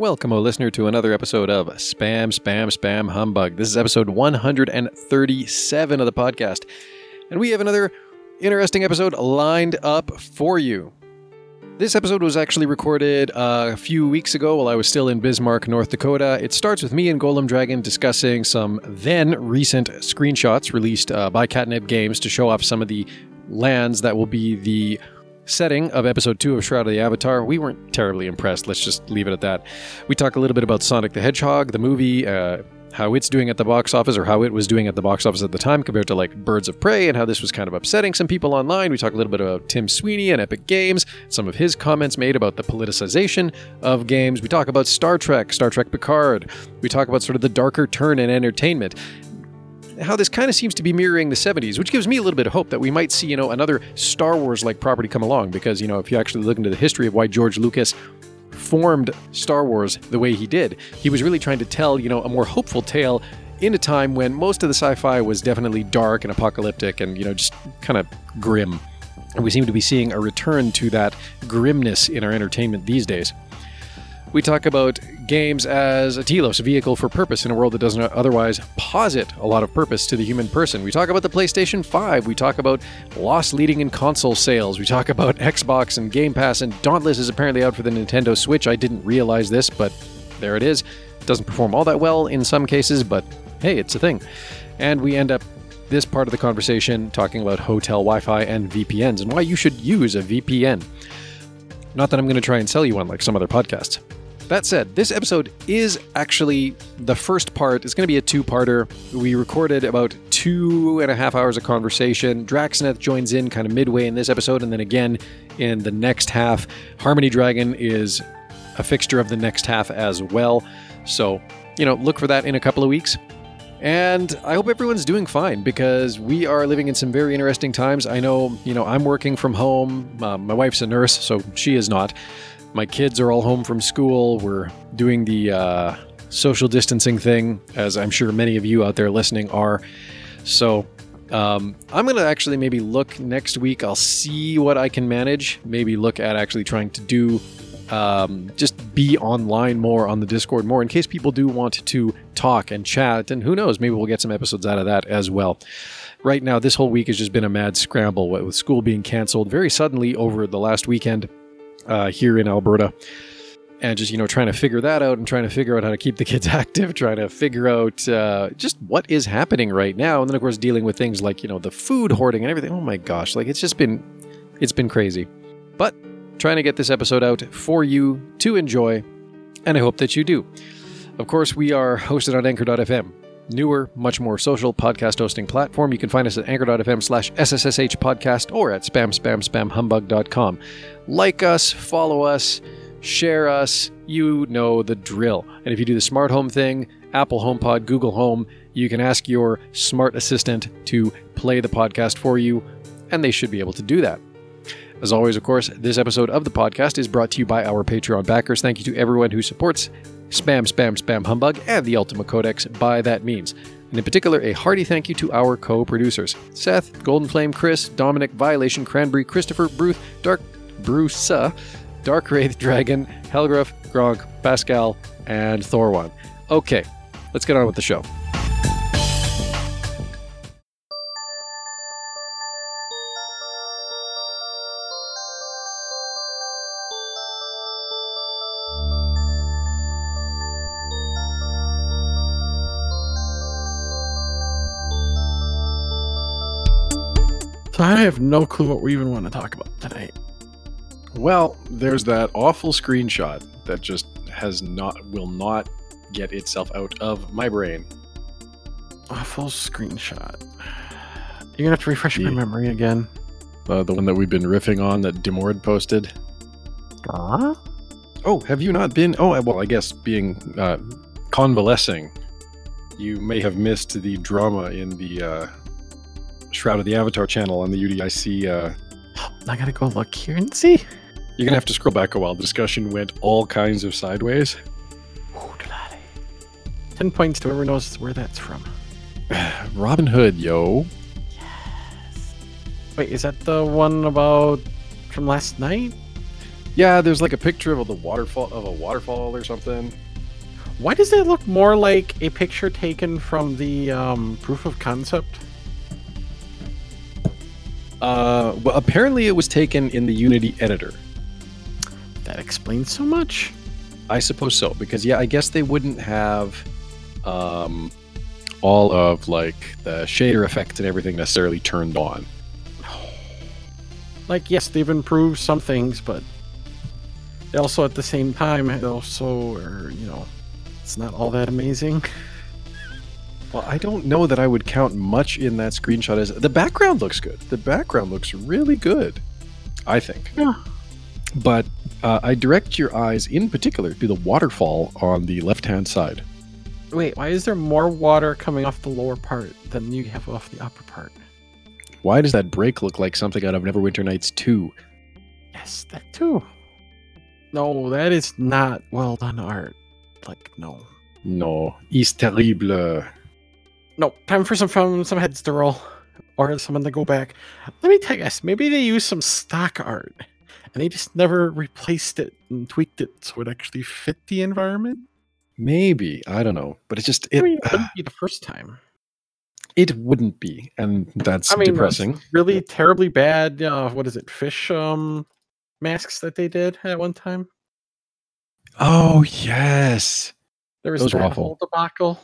Welcome, O listener, to another episode of Spam, Spam, Spam Humbug. This is episode 137 of the podcast, and we have another interesting episode lined up for you. This episode was actually recorded a few weeks ago while I was still in Bismarck, North Dakota. It starts with me and Golem Dragon discussing some then recent screenshots released uh, by Catnip Games to show off some of the lands that will be the setting of episode 2 of Shroud of the Avatar. We weren't terribly impressed. Let's just leave it at that. We talk a little bit about Sonic the Hedgehog, the movie, uh, how it's doing at the box office, or how it was doing at the box office at the time compared to like Birds of Prey, and how this was kind of upsetting some people online. We talk a little bit about Tim Sweeney and Epic Games, some of his comments made about the politicization of games. We talk about Star Trek, Star Trek Picard. We talk about sort of the darker turn in entertainment how this kind of seems to be mirroring the 70s, which gives me a little bit of hope that we might see, you know, another Star Wars like property come along. Because, you know, if you actually look into the history of why George Lucas formed Star Wars the way he did, he was really trying to tell, you know, a more hopeful tale in a time when most of the sci-fi was definitely dark and apocalyptic and, you know, just kind of grim. And we seem to be seeing a return to that grimness in our entertainment these days. We talk about games as a telos, a vehicle for purpose in a world that doesn't otherwise posit a lot of purpose to the human person. We talk about the PlayStation 5. We talk about loss leading in console sales. We talk about Xbox and Game Pass, and Dauntless is apparently out for the Nintendo Switch. I didn't realize this, but there it is. It doesn't perform all that well in some cases, but hey, it's a thing. And we end up this part of the conversation talking about hotel Wi Fi and VPNs and why you should use a VPN. Not that I'm going to try and sell you one like some other podcasts. That said, this episode is actually the first part. It's going to be a two parter. We recorded about two and a half hours of conversation. Draxneth joins in kind of midway in this episode, and then again in the next half. Harmony Dragon is a fixture of the next half as well. So, you know, look for that in a couple of weeks. And I hope everyone's doing fine because we are living in some very interesting times. I know, you know, I'm working from home. Uh, my wife's a nurse, so she is not. My kids are all home from school. We're doing the uh, social distancing thing, as I'm sure many of you out there listening are. So um, I'm going to actually maybe look next week. I'll see what I can manage. Maybe look at actually trying to do um, just be online more on the Discord more in case people do want to talk and chat. And who knows, maybe we'll get some episodes out of that as well. Right now, this whole week has just been a mad scramble with school being canceled very suddenly over the last weekend uh, here in Alberta. And just, you know, trying to figure that out and trying to figure out how to keep the kids active, trying to figure out uh, just what is happening right now. And then, of course, dealing with things like, you know, the food hoarding and everything. Oh my gosh, like it's just been, it's been crazy. But trying to get this episode out for you to enjoy, and I hope that you do. Of course, we are hosted on Anchor.fm, newer, much more social podcast hosting platform. You can find us at anchor.fm slash SSSH podcast or at spam spam spam humbug.com. Like us, follow us, share us. You know the drill. And if you do the smart home thing, Apple HomePod, Google Home, you can ask your smart assistant to play the podcast for you, and they should be able to do that. As always, of course, this episode of the podcast is brought to you by our Patreon backers. Thank you to everyone who supports Spam, Spam, Spam Humbug and the Ultima Codex by that means. And in particular, a hearty thank you to our co producers Seth, Golden Flame, Chris, Dominic, Violation, Cranberry, Christopher, Bruce, Dark Bruce, uh, Dark Wraith, Dragon, Helgruff, Gronk, Pascal, and Thorwan. Okay, let's get on with the show. Have no clue what we even want to talk about tonight. Well, there's that awful screenshot that just has not will not get itself out of my brain. Awful screenshot. You're gonna have to refresh my Yeah. memory again. Uh, the one that we've been riffing on that Demord posted. Huh? Oh, have you not been? Oh, well, I guess being uh, convalescing, you may have missed the drama in the uh, Shroud of the Avatar channel on the UDIC. Uh, I gotta go look here and see. you're gonna have to scroll back a while. The discussion went all kinds of sideways. Ooh. Ten points to whoever knows where that's from. Robin Hood, yo. Yes. Wait, is that the one about from last night? Yeah, there's like a picture of the waterfall of a waterfall or something. Why does it look more like a picture taken from the um, proof of concept? Uh, well, apparently it was taken in the Unity editor. That explains so much. I suppose so, because yeah, I guess they wouldn't have um, all of like the shader effects and everything necessarily turned on. Like, yes, they've improved some things, but they also at the same time also are, you know, it's not all that amazing. Well, I don't know that I would count much in that screenshot as the background looks good. The background looks really good, I think. Yeah. But uh, I direct your eyes in particular to the waterfall on the left hand side. Wait, why is there more water coming off the lower part than you have off the upper part? Why does that break look like something out of Neverwinter Nights 2? Yes, that too. No, that is not well done art. Like, no. No, is terrible. No, time for some fun, some heads to roll, or someone to go back. Let me tell you guys, maybe they used some stock art, and they just never replaced it and tweaked it so it actually fit the environment. Maybe I don't know, but it's just it. I mean, it wouldn't be the first time. it wouldn't be, and that's I mean, depressing. Really terribly bad. Uh, what is it? Fish um masks that they did at one time. Oh yes, There was Those that awful. whole debacle.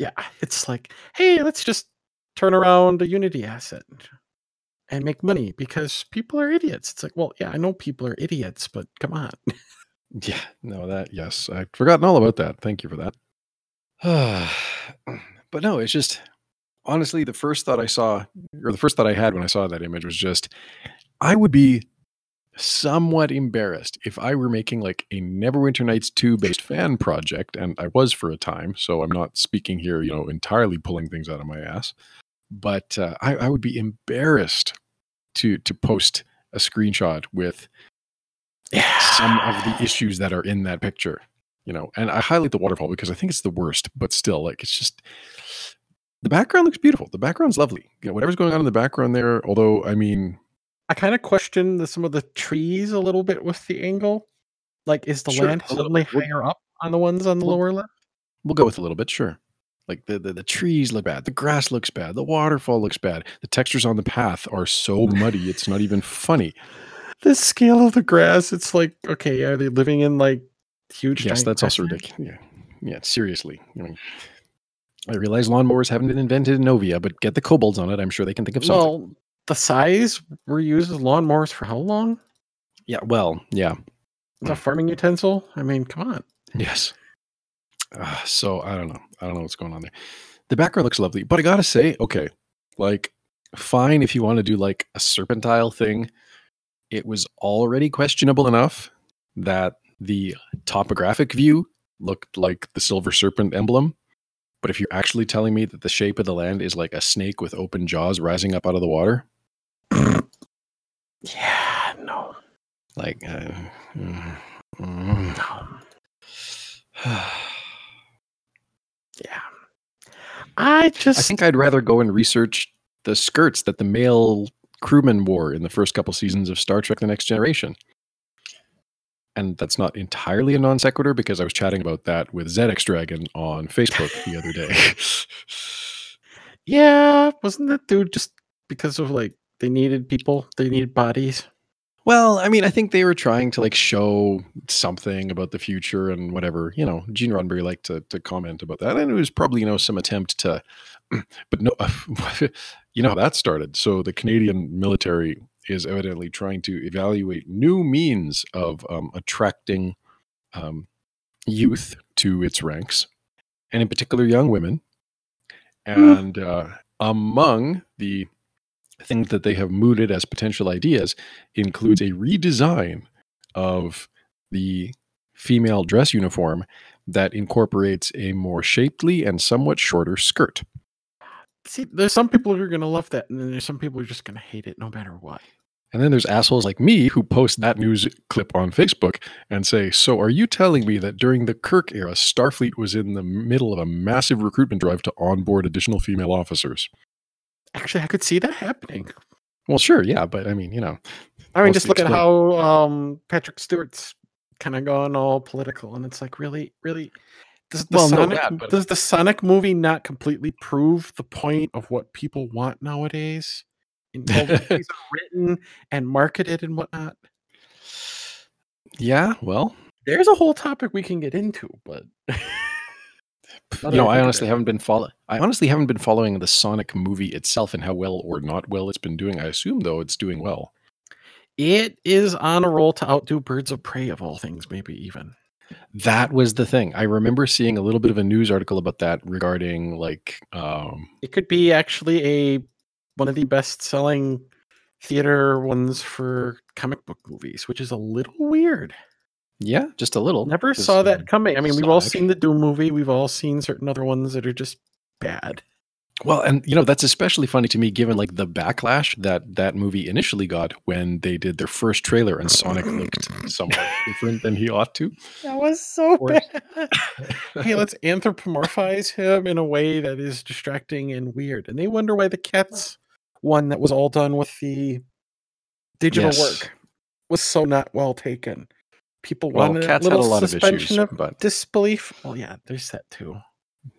Yeah, it's like, hey, let's just turn around a Unity asset and make money because people are idiots. It's like, well, yeah, I know people are idiots, but come on. yeah. No, that yes, I've forgotten all about that. Thank you for that. but no, it's just honestly the first thought I saw, or the first thought I had when I saw that image was just, I would be somewhat embarrassed if I were making like a Neverwinter Nights 2 based fan project, and I was for a time, so I'm not speaking here, you know, entirely pulling things out of my ass. But uh, I, I would be embarrassed to to post a screenshot with some of the issues that are in that picture, you know. And I highlight the waterfall because I think it's the worst, but still, like it's just the background looks beautiful. The background's lovely. You know, whatever's going on in the background there, although I mean, I kind of question the, some of the trees a little bit with the angle. Like, is the Sure, land little suddenly bit. Higher up on the ones on the we'll- lower left? we'll go with a little bit, sure. Like the, the the trees look bad, the grass looks bad, the waterfall looks bad, the textures on the path are so muddy, it's not even funny. The scale of the grass, it's like, okay, are they living in like huge? Yes, that's also ridiculous. Yeah, yeah. Seriously, I mean, I realize lawnmowers haven't been invented in Novia, but get the kobolds on it. I'm sure they can think of something. Well, the size were used as lawnmowers for how long? yeah, well, yeah, It's a farming utensil. I mean, come on. yes. Uh, so I don't know. I don't know what's going on there. The background looks lovely, but I gotta say, okay, like, fine if you want to do like a serpentile thing. It was already questionable enough that the topographic view looked like the silver serpent emblem. But if you're actually telling me that the shape of the land is like a snake with open jaws rising up out of the water, Yeah, no, like, uh, mm, mm. no. Yeah. I just I think I'd rather go and research the skirts that the male crewmen wore in the first couple seasons of Star Trek The Next Generation. And that's not entirely a non sequitur because I was chatting about that with ZX Dragon on Facebook the other day. Yeah, wasn't that dude just because of like they needed people, they needed bodies? well, I mean, I think they were trying to like show something about the future and whatever. You know, Gene Roddenberry liked to, to comment about that. And it was probably, you know, some attempt to, but no, you know how that started. So the Canadian military is evidently trying to evaluate new means of um, attracting um, youth to its ranks, and in particular, young women. And uh, among the things that they have mooted as potential ideas includes a redesign of the female dress uniform that incorporates a more shapely and somewhat shorter skirt. See, there's some people who are gonna love that, and then there's some people who are just gonna hate it no matter what. And then there's assholes like me who post that news clip on Facebook and say, So are you telling me that during the Kirk era, Starfleet was in the middle of a massive recruitment drive to onboard additional female officers? Actually, I could see that happening. Well, sure, yeah, but I mean, you know, I mean, just look at how um, Patrick Stewart's kind of gone all political, and it's like, really, really, does the Well, Sonic that, but- does the Sonic movie not completely prove the point of what people want nowadays? In movies written and marketed and whatnot. yeah, well, There's a whole topic we can get into, but you know, I I think of honestly haven't been follow. I honestly haven't been following the Sonic movie itself and how well or not well it's been doing. I assume though it's doing well. it is on a roll to outdo Birds of Prey of all things, maybe even. That was the thing. I remember seeing a little bit of a news article about that regarding like um It could be actually a one of the best selling theater ones for comic book movies, which is a little weird. Yeah, just a little. Never 'cause, saw um, that coming. I mean, we've all seen the Doom movie. We've all seen certain other ones that are just bad. Well, and you know that's especially funny to me, given like the backlash that that movie initially got when they did their first trailer and Sonic looked somewhat different than he ought to. That was so bad. hey, let's anthropomorphize him in a way that is distracting and weird. And they wonder why the Cats one that was all done with the digital Yes. work was so not well taken. People Well, wanted Cats a had a little lot of suspension issues, of but disbelief. Well, yeah, there's that too.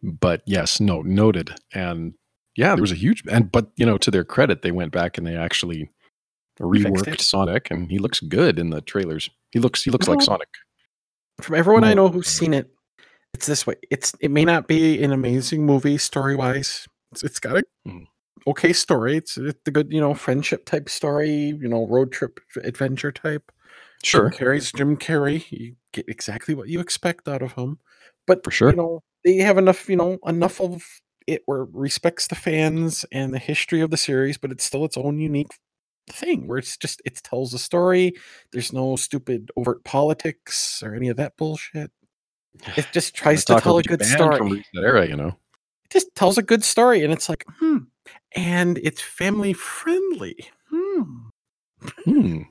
but yes, no, noted. And yeah, there was a huge and but you know, to their credit, they went back and they actually reworked. Sonic, and he looks good in the trailers. He looks he looks like Sonic. From everyone I know who's seen it, it's this way. It's it may not be an amazing movie story wise. It's, it's got a Mhm. okay story. It's, it's the good, you know, friendship type story. You know, road trip adventure type. Sure, Jim Carrey's Jim Carrey. You get exactly what you expect out of him. But For sure. you know, they have enough, you know, enough of it where it respects the fans and the history of the series, but it's still its own unique thing where it's just it tells a story. There's no stupid overt politics or any of that bullshit. It just tries to tell a good story. from that era, you know. It just tells a good story, and it's like, hmm. And it's family friendly. Hmm. Hmm.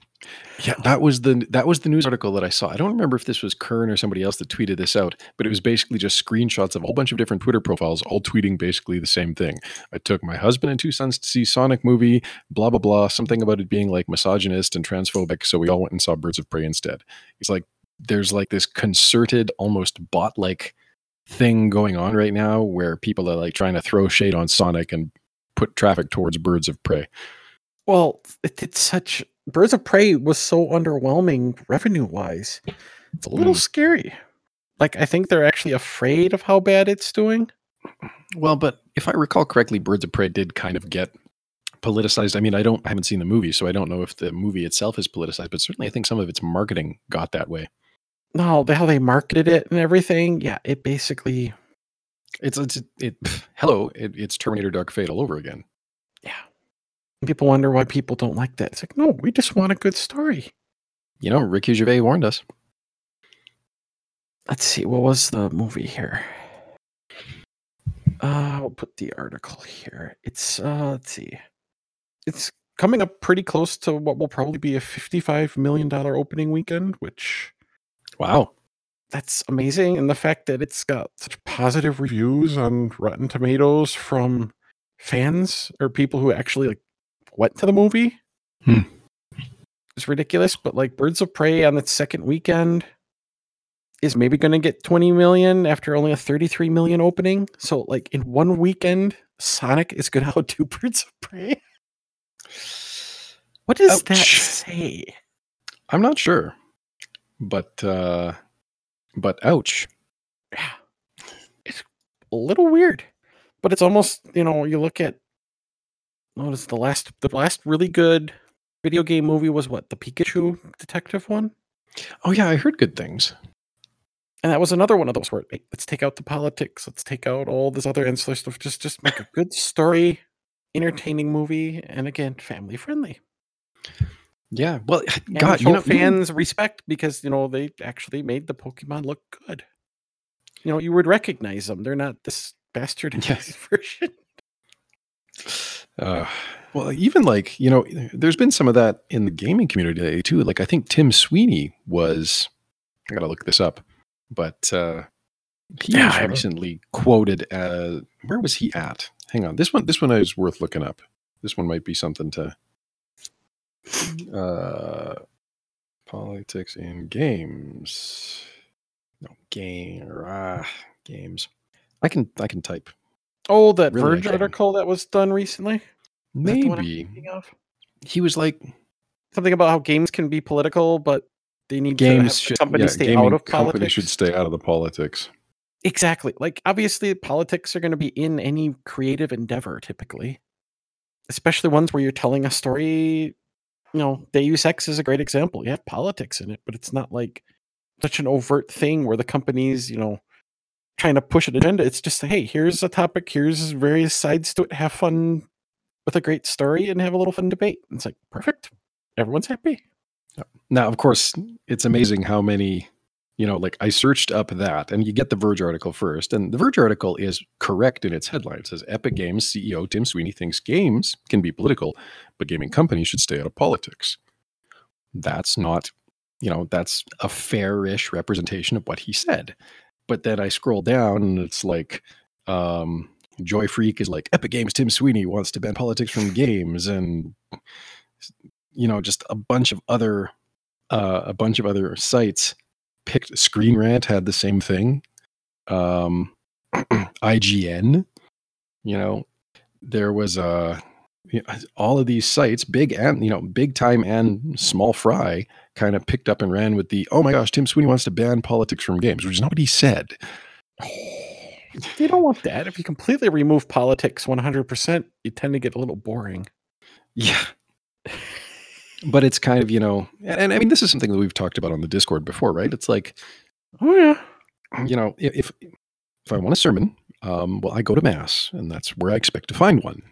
Yeah, that was the that was the news article that I saw. I don't remember if this was Kern or somebody else that tweeted this out, but it was basically just screenshots of a whole bunch of different Twitter profiles, all tweeting basically the same thing. I took my husband and two sons to see Sonic movie, blah blah blah, something about it being like misogynist and transphobic, so we all went and saw Birds of Prey instead. It's like there's like this concerted, almost bot like thing going on right now where people are like trying to throw shade on Sonic and put traffic towards Birds of Prey. Well, it did such. Birds of Prey was so underwhelming revenue wise. It's a little Mm. scary. Like, I think they're actually afraid of how bad it's doing. Well, but if I recall correctly, Birds of Prey did kind of get politicized. I mean, I don't I haven't seen the movie, so I don't know if the movie itself is politicized, but certainly I think some of its marketing got that way. No, the how they marketed it and everything. Yeah, it basically. It's it's it, hello, it, it's Terminator Dark Fate all over again. People wonder why people don't like that. It's like, no, we just want a good story. You know, Ricky Gervais warned us. Let's see, what was the movie here? Uh, I'll put the article here. It's uh, let's see, it's coming up pretty close to what will probably be a fifty-five million dollar opening weekend, which Wow. that's amazing. And the fact that it's got such positive reviews on Rotten Tomatoes from fans or people who actually like went to the movie Hmm. is ridiculous. But like Birds of Prey on its second weekend is maybe going to get 20 million after only a 33 million opening. So like in one weekend, Sonic is going to outdo Birds of Prey. What does that say? I'm not sure. But uh but ouch. yeah, it's a little weird, but it's almost you know you look at what is the last the last really good video game movie was what the Pikachu detective one, Oh yeah, I heard good things. and that was another one of those where let's take out the politics, let's take out all this other ancillary stuff, just just make a good story, entertaining movie, and again family friendly. Yeah. Well, God, you know, fans respect because you know they actually made the Pokemon look good. You know you would recognize them; they're not this bastardized Yes. version. Uh, well, even like you know, there's been some of that in the gaming community today too. Like I think Tim Sweeney was. I gotta look this up, but uh, he Yeah, was recently quoted as where was he at? Hang on, this one this one is worth looking up. This one might be something to Uh, politics in games. No game. Ah, games. I can I can type. Oh, that Really, Verge article that was done recently. Is that the one I'm Maybe he was like Something about how games can be political, but they need Games should company yeah, stay out of company politics. should stay out of the politics. Exactly. Like obviously politics are going to be in any creative endeavor typically. Especially ones where you're telling a story, you know, Deus Ex is a great example. You have politics in it, but it's not like such an overt thing where the company's, you know, trying to push an agenda. It's just hey, here's a topic, here's various sides to it. Have fun with a great story and have a little fun debate. It's like perfect. Everyone's happy. Now, of course, it's amazing how many, you know, like I searched up that and you get the Verge article first. And the Verge article is correct in its headline. It says Epic Games CEO Tim Sweeney thinks games can be political, but gaming companies should stay out of politics. That's not, you know, that's a fair-ish representation of what he said. But then I scroll down and it's like, um, Joy Freak is like Epic Games Tim Sweeney wants to ban politics from games and you know just a bunch of other uh, a bunch of other sites picked Screen Rant had the same thing. Um, IGN, you know, there was a all of these sites, big and you know, big time and small fry, kind of picked up and ran with the oh my gosh, Tim Sweeney wants to ban politics from games, which is not what he said. You don't want that. If you completely remove politics 100%, you tend to get a little boring. Yeah. But it's kind of, you know, and, and I mean, this is something that we've talked about on the Discord before, right? It's like, Oh yeah. you know, if if I want a sermon, um, well, I go to mass, and that's where I expect to find one.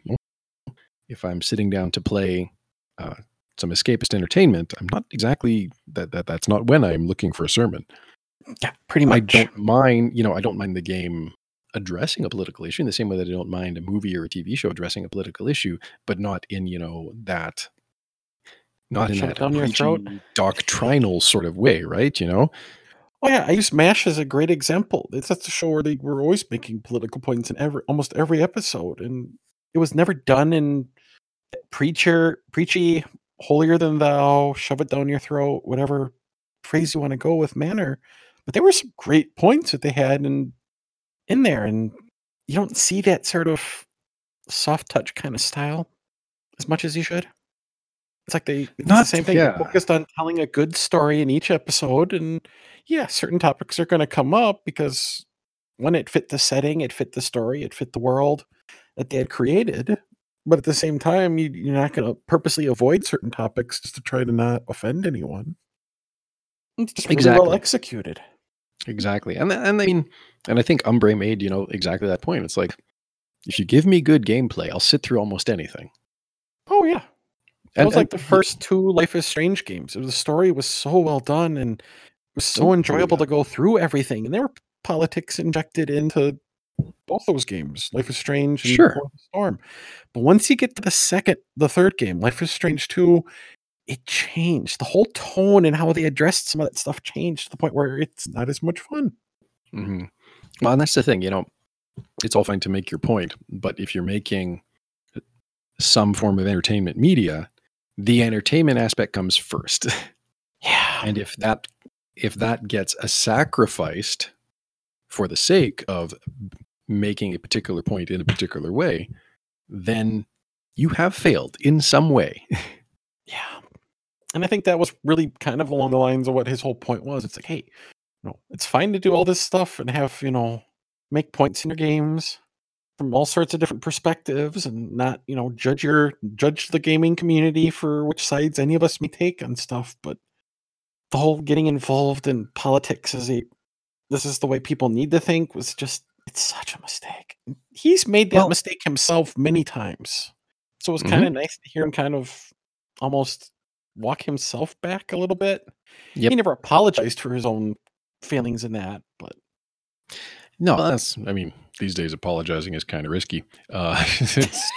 If I'm sitting down to play uh, some escapist entertainment, I'm not exactly that. That that's not when I'm looking for a sermon. Yeah, pretty much. I don't mind, you know, I don't mind the game addressing a political issue in the same way that I don't mind a movie or a TV show addressing a political issue, but not in, you know, that not in that down your preachy, throat. doctrinal sort of way, right? You know? Oh yeah, I use MASH as a great example. It's that's a show where they were always making political points in every almost every episode, and it was never done in eh, preacher preachy, holier than thou, shove it down your throat, whatever phrase you want to go with manner. But there were some great points that they had in in there, and you don't see that sort of soft touch kind of style as much as you should. It's like they it's Not- the same thing. Yeah. Focused on telling a good story in each episode, and yeah, certain topics are going to come up because when it fit the setting, it fit the story, it fit the world that they had created. But at the same time, you, you're not going to purposely avoid certain topics just to try to not offend anyone. It's just really well executed. Exactly. And and I mean, and I think Umbre made, you know, exactly that point. It's like if you give me good gameplay, I'll sit through almost anything. Oh yeah, It And, was like and the first two Life is Strange games. The story was so well done and it was so Oh, enjoyable yeah. to go through everything. And there were politics injected into both those games, Life is Strange and Sure. Storm. But once you get to the second, the third game, Life is Strange 2, it changed. The whole tone and how they addressed some of that stuff changed to the point where it's not as much fun. hmm Well, and that's the thing, you know, it's all fine to make your point, but if you're making some form of entertainment media, the entertainment aspect comes first. Yeah. and if that if that gets a sacrificed for the sake of making a particular point in a particular way, then you have failed in some way. Yeah. And I think that was really kind of along the lines of what his whole point was. It's like, hey, you know, it's fine to do all this stuff and have, you know, make points in your games from all sorts of different perspectives and not, you know, judge your judge the gaming community for which sides any of us may take on stuff, but the whole getting involved in politics as a this is the way people need to think was just it's such a mistake. He's made that Well- mistake himself many times. So it was kind of nice to hear him kind of almost walk himself back a little bit. Yep. He never apologized for his own failings in that, but No, that's. I mean, these days apologizing is kind of risky. Uh, it's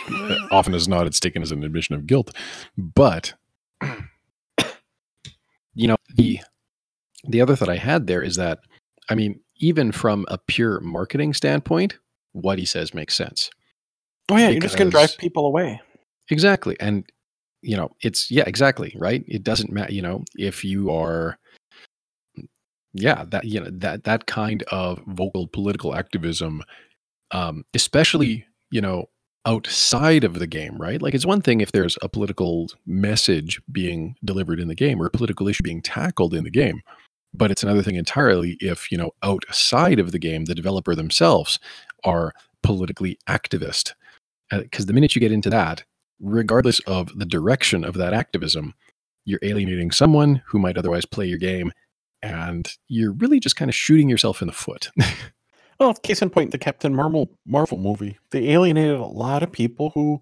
often as not, it's taken as an admission of guilt. But you know, the the other thought I had there is that, I mean, even from a pure marketing standpoint, what he says makes sense. oh yeah, you're just gonna drive people away. Exactly, and you know, it's yeah, exactly right. It doesn't matter, you know, if you are, yeah, that you know that that kind of vocal political activism, um, especially you know outside of the game, right? Like it's one thing if there's a political message being delivered in the game or a political issue being tackled in the game. But it's another thing entirely if, you know, outside of the game, the developer themselves are politically activist. Because uh, the minute you get into that, regardless of the direction of that activism, you're alienating someone who might otherwise play your game. And you're really just kind of shooting yourself in the foot. Well, case in point, the Captain Marvel Marvel movie. They alienated a lot of people who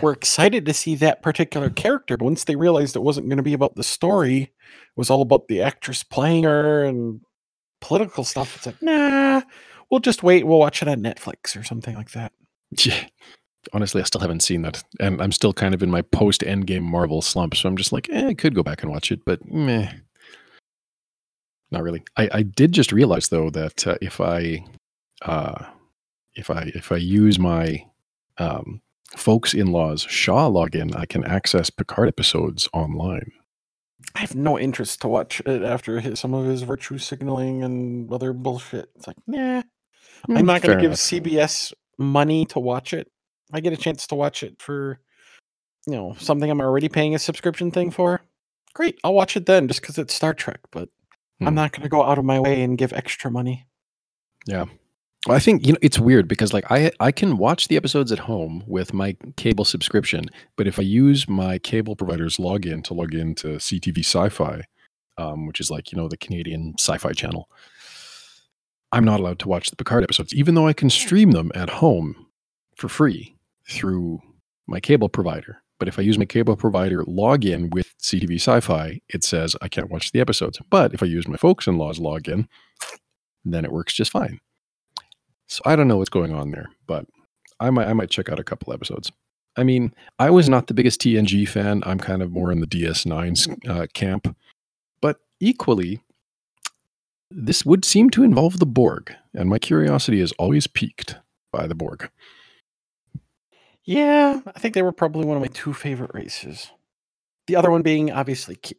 were excited to see that particular character. But once they realized it wasn't going to be about the story, it was all about the actress playing her and political stuff. It's like, nah, we'll just wait. We'll watch it on Netflix or something like that. Yeah. Honestly, I still haven't seen that. And I'm still kind of in my post Endgame Marvel slump. So I'm just like, eh, I could go back and watch it, but meh. Not really. I, I did just realize, though, that uh, if I uh, if I if I use my um, folks in laws Shaw login, I can access Picard episodes online. I have no interest to watch it after his, some of his virtue signaling and other bullshit. It's like, nah, mm, I'm not going to give. CBS money to watch it. I get a chance to watch it for, you know, something I'm already paying a subscription thing for. Great, I'll watch it then, just because it's Star Trek. But hmm. I'm not going to go out of my way and give extra money. Yeah, I think you know it's weird because like I I can watch the episodes at home with my cable subscription, but if I use my cable provider's login to log into CTV Sci-Fi, um, which is like you know the Canadian Sci-Fi channel, I'm not allowed to watch the Picard episodes, even though I can stream them at home for free through my cable provider. But if I use my cable provider login with CTV Sci-Fi, it says I can't watch the episodes. But if I use my folks-in-law's login, then it works just fine. So I don't know what's going on there, but I might I might check out a couple episodes. I mean, I was not the biggest TNG fan. I'm kind of more in the DS9 uh, camp, but equally, this would seem to involve the Borg, and my curiosity is always piqued by the Borg. Yeah, I think they were probably one of my two favorite races. The other one being obviously Q.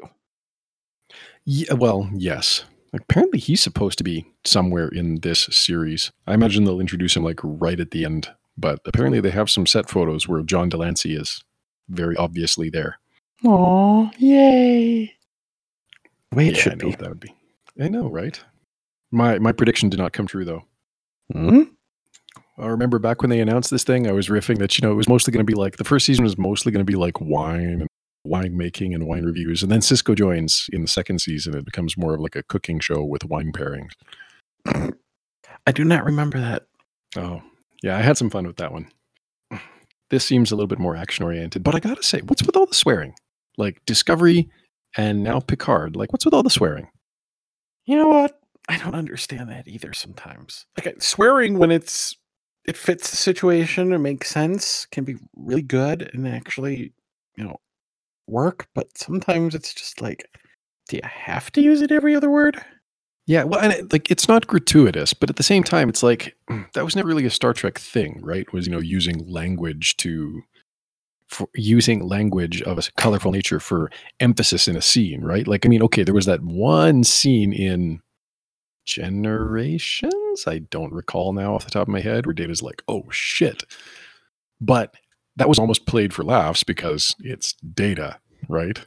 Yeah, well, yes. Apparently, he's supposed to be somewhere in this series. I imagine they'll introduce him like right at the end, but apparently they have some set photos where John de Lancie is very obviously there. Oh, yay! Wait, yeah, should I know be. that would be. I know, right? My my prediction did not come true though. Hmm? I remember back when they announced this thing, I was riffing that you know it was mostly going to be like the first season was mostly going to be like wine and wine making and wine reviews. And then Sisko joins in the second season. It becomes more of like a cooking show with wine pairings. I do not remember that. Oh, yeah. I had some fun with that one. This seems a little bit more action oriented, but I got to say, what's with all the swearing? Like Discovery and now Picard. Like, what's with all the swearing? You know what? I don't understand that either sometimes. Like, swearing when it's it fits the situation or makes sense can be really good and actually, you know, work, but sometimes it's just like, do you have to use it every other word? Yeah, well, and it, like it's not gratuitous, but at the same time, it's like that was never really a Star Trek thing, right? Was you know using language to for using language of a colorful nature for emphasis in a scene, right? Like, I mean, okay, there was that one scene in Generations. I don't recall now off the top of my head where Data's like, "Oh shit," but that was almost played for laughs because it's Data, right?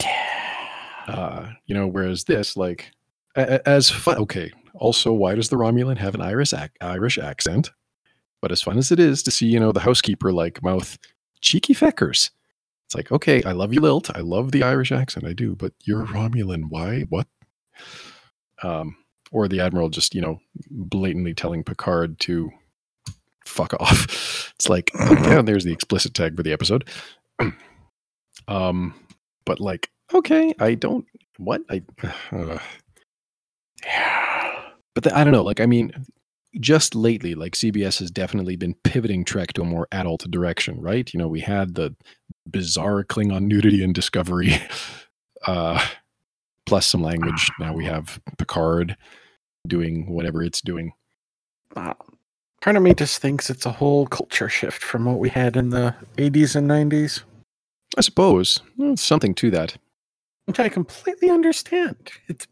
Yeah. Uh, you know, whereas this, like, as fun. Okay. Also, why does the Romulan have an Irish ac- Irish accent? But as fun as it is to see, you know, the housekeeper like mouth cheeky feckers. It's like, okay, I love you, Lilt. I love the Irish accent. I do, but you're Romulan. Why? What? Um, or the admiral just, you know, blatantly telling Picard to fuck off. It's like, yeah, there's the explicit tag for the episode. um, but like, okay, I don't. What I. Uh, yeah. But the, I don't know. Like, I mean, just lately, like CBS has definitely been pivoting Trek to a more adult direction, right? You know, we had the bizarre Klingon nudity and Discovery, uh, plus some language. Now we have Picard doing whatever it's doing. Part of me just thinks it's a whole culture shift from what we had in the 80s and 90s. I suppose well, something to that. Which I completely understand. It's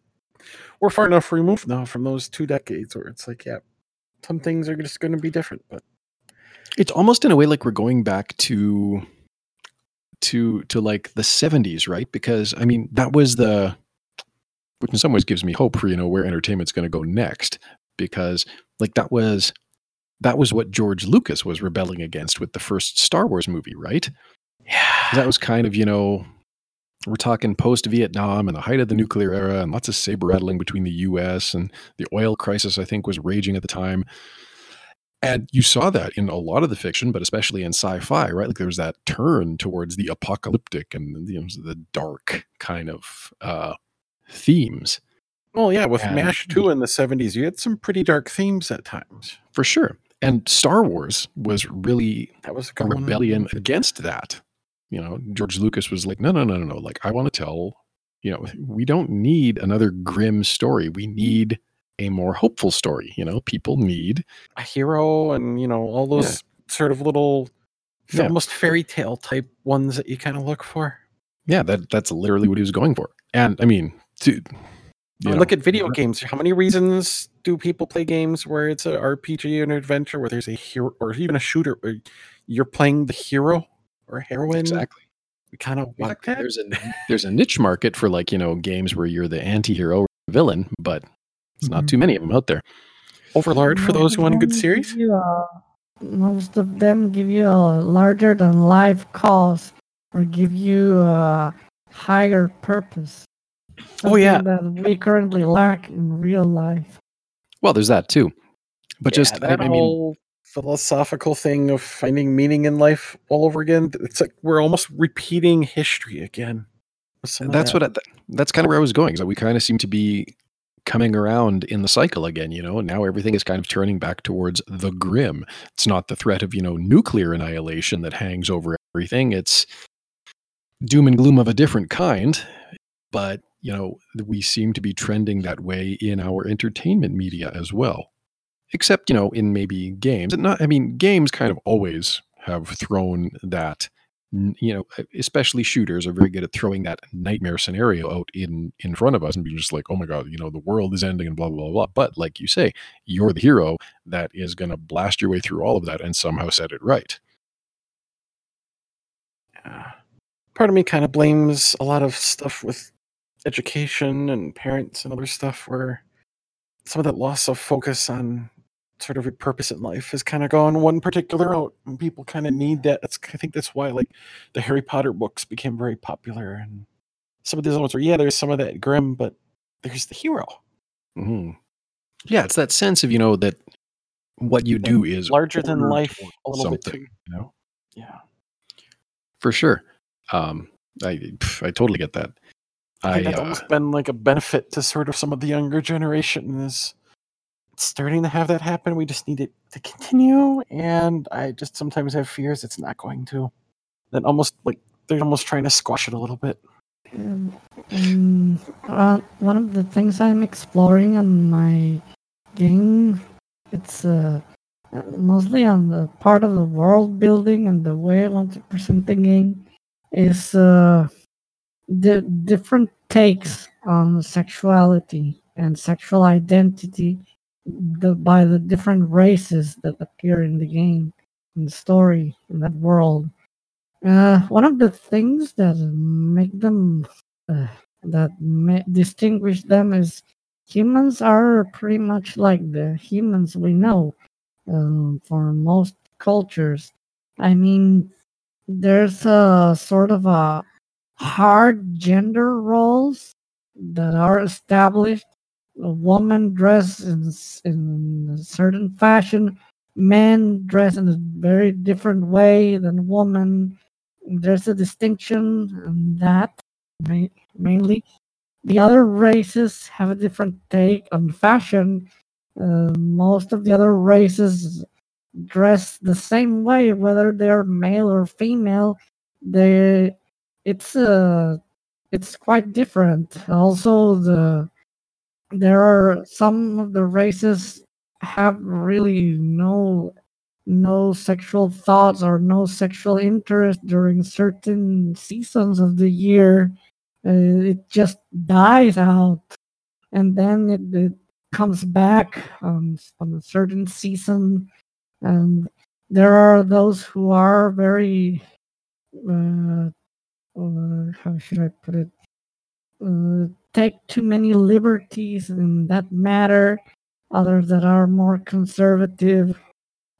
we're far enough removed now from those two decades where it's like, yeah, some things are just going to be different, but It's almost in a way like we're going back to to to like the 70s, right? Because I mean, that was the which in some ways gives me hope for, you know, where entertainment's going to go next because like that was that was what George Lucas was rebelling against with the first Star Wars movie, right? yeah, That was kind of, you know, we're talking post Vietnam and the height of the nuclear era and lots of saber rattling between the US and the oil crisis, I think, was raging at the time. And you saw that in a lot of the fiction, but especially in sci fi, right? Like there was that turn towards the apocalyptic and you know, the dark kind of uh, themes well, yeah, with And- MASH 2 in the 70s, you had some pretty dark themes at times. for sure. And Star Wars was really That was a rebellion against that. You know, George Lucas was like, no, no, no, no, no. Like, I want to tell, you know, we don't need another grim story. We need a more hopeful story. You know, people need, a hero and, you know, all those sort of little Yeah. almost fairy tale type ones that you kind of look for. yeah, that that's literally what he was going for. And I mean, dude, you mean, know, look at video games. How many reasons do people play games where it's a RPG and adventure where there's a hero or even a shooter where you're playing the hero or heroine? exactly. We kind of want exactly. that. There's a there's a niche market for like you know games where you're the anti-hero or villain, but it's not Mm-hmm. Mhm. too many of them out there. Overlord for those who want a good series. You, uh, most of them give you a larger than life cause or give you a higher purpose. Oh, yeah. That we currently lack in real life. Well, there's that too. But Yeah, just I, that I mean, whole philosophical thing of finding meaning in life all over again. It's like we're almost repeating history again. some that's that. what I, that's kind of where I was going. Is that we kind of seem to be coming around in the cycle again. You know, and now everything is kind of turning back towards the grim. It's not the threat of you know nuclear annihilation that hangs over everything. It's doom and gloom of a different kind. But you know, we seem to be trending that way in our entertainment media as well. Except you know, in maybe games. And Not, I mean, games kind of always have thrown that you know, especially shooters are very good at throwing that nightmare scenario out in in front of us and being just like, oh my god, you know, the world is ending and blah blah blah. blah. But like you say, you're the hero that is going to blast your way through all of that and somehow set it right. Yeah. Part of me kind of blames a lot of stuff with education and parents and other stuff where some of that loss of focus on sort of your purpose in life has kind of gone one particular route and people kind of need that that's i think that's why like the harry potter books became very popular and some of these ones where yeah there's some of that grim but there's the hero Mhm. Yeah, it's that sense of you know that what you do is larger than life a little bit something, too you know, yeah for sure. Um, I I totally get that. I I, think that's uh, almost been like a benefit to sort of some of the younger generation is starting to have that happen. We just need it to continue, and I just sometimes have fears it's not going to. That almost like they're almost trying to squash it a little bit. Um, um, uh, one of the things I'm exploring on my game, it's uh, mostly on the part of the world building and the way I want to present the game, is uh, the different takes on sexuality and sexual identity the, by the different races that appear in the game, in the story, in that world. Uh, one of the things that make them uh, that ma- distinguish them is humans are pretty much like the humans we know um, for most cultures. I mean, there's a sort of a hard gender roles that are established. A woman dress in in a certain fashion, men dress in a very different way than women. There's a distinction in that mainly. The other races have a different take on fashion. Uh, most of the other races dress the same way whether they're male or female. They it's uh it's quite different also the there are some of the races have really no no sexual thoughts or no sexual interest during certain seasons of the year. Uh, it just dies out, and then it, it comes back on, on a certain season. And there are those who are very, uh, uh, how should I put it? Uh, take too many liberties in that matter. Others that are more conservative